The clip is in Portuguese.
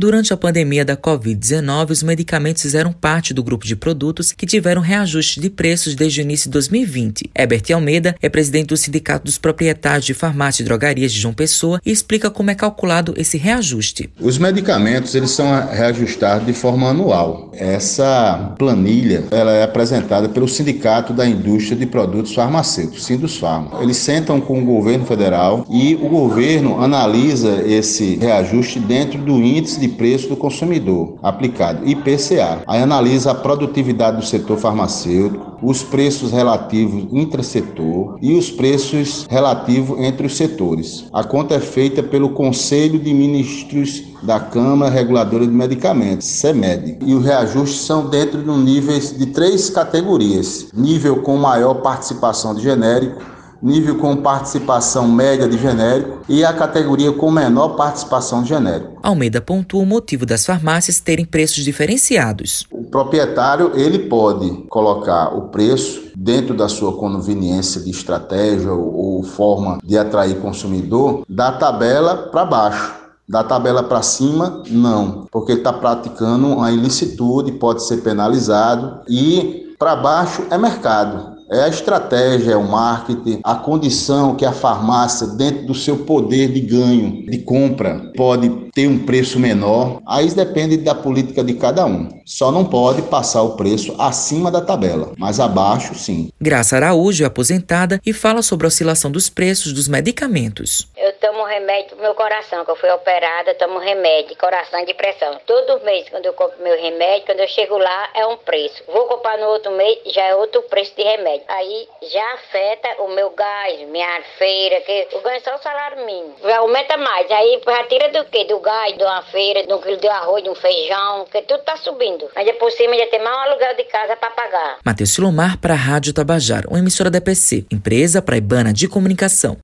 Durante a pandemia da Covid-19, os medicamentos fizeram parte do grupo de produtos que tiveram reajuste de preços desde o início de 2020. Herbert Almeida é presidente do Sindicato dos Proprietários de Farmácia e Drogarias de João Pessoa e explica como é calculado esse reajuste. Os medicamentos eles são reajustados de forma anual. Essa planilha ela é apresentada pelo Sindicato da Indústria de Produtos Farmacêuticos, Sindusfarma. Eles sentam com o governo federal e o governo analisa esse reajuste dentro do índice de preço do consumidor aplicado, IPCA. Aí analisa a produtividade do setor farmacêutico, os preços relativos intrasetor e os preços relativos entre os setores. A conta é feita pelo Conselho de Ministros da Câmara Reguladora de Medicamentos, CEMED. E os reajustes são dentro de níveis de três categorias: nível com maior participação de genérico, nível com participação média de genérico e a categoria com menor participação de genérico. Almeida pontua o motivo das farmácias terem preços diferenciados. O proprietário ele pode colocar o preço dentro da sua conveniência de estratégia ou forma de atrair consumidor da tabela para baixo. Da tabela para cima, não, porque ele está praticando uma ilicitude, pode ser penalizado e para baixo é mercado. É a estratégia, é o marketing, a condição que a farmácia, dentro do seu poder de ganho, de compra, pode ter um preço menor. Aí depende da política de cada um. Só não pode passar o preço acima da tabela, mas abaixo sim. Graça Araújo é aposentada e fala sobre a oscilação dos preços dos medicamentos. Eu tomo remédio pro meu coração, que eu fui operada, tomo remédio, coração de pressão. Todo mês, quando eu compro meu remédio, quando eu chego lá, é um preço. Vou comprar no outro mês, já é outro preço de remédio aí já afeta o meu gás, minha feira, que eu ganho só o salário mínimo. Aumenta mais. Aí já tira do quê? Do gás, de uma feira, de um quilo de arroz, de um feijão, que tudo tá subindo. Mas depois cima já tem mais um aluguel de casa para pagar. Matheus Silomar para a Rádio Tabajara, uma emissora da EPC, empresa praibana de comunicação.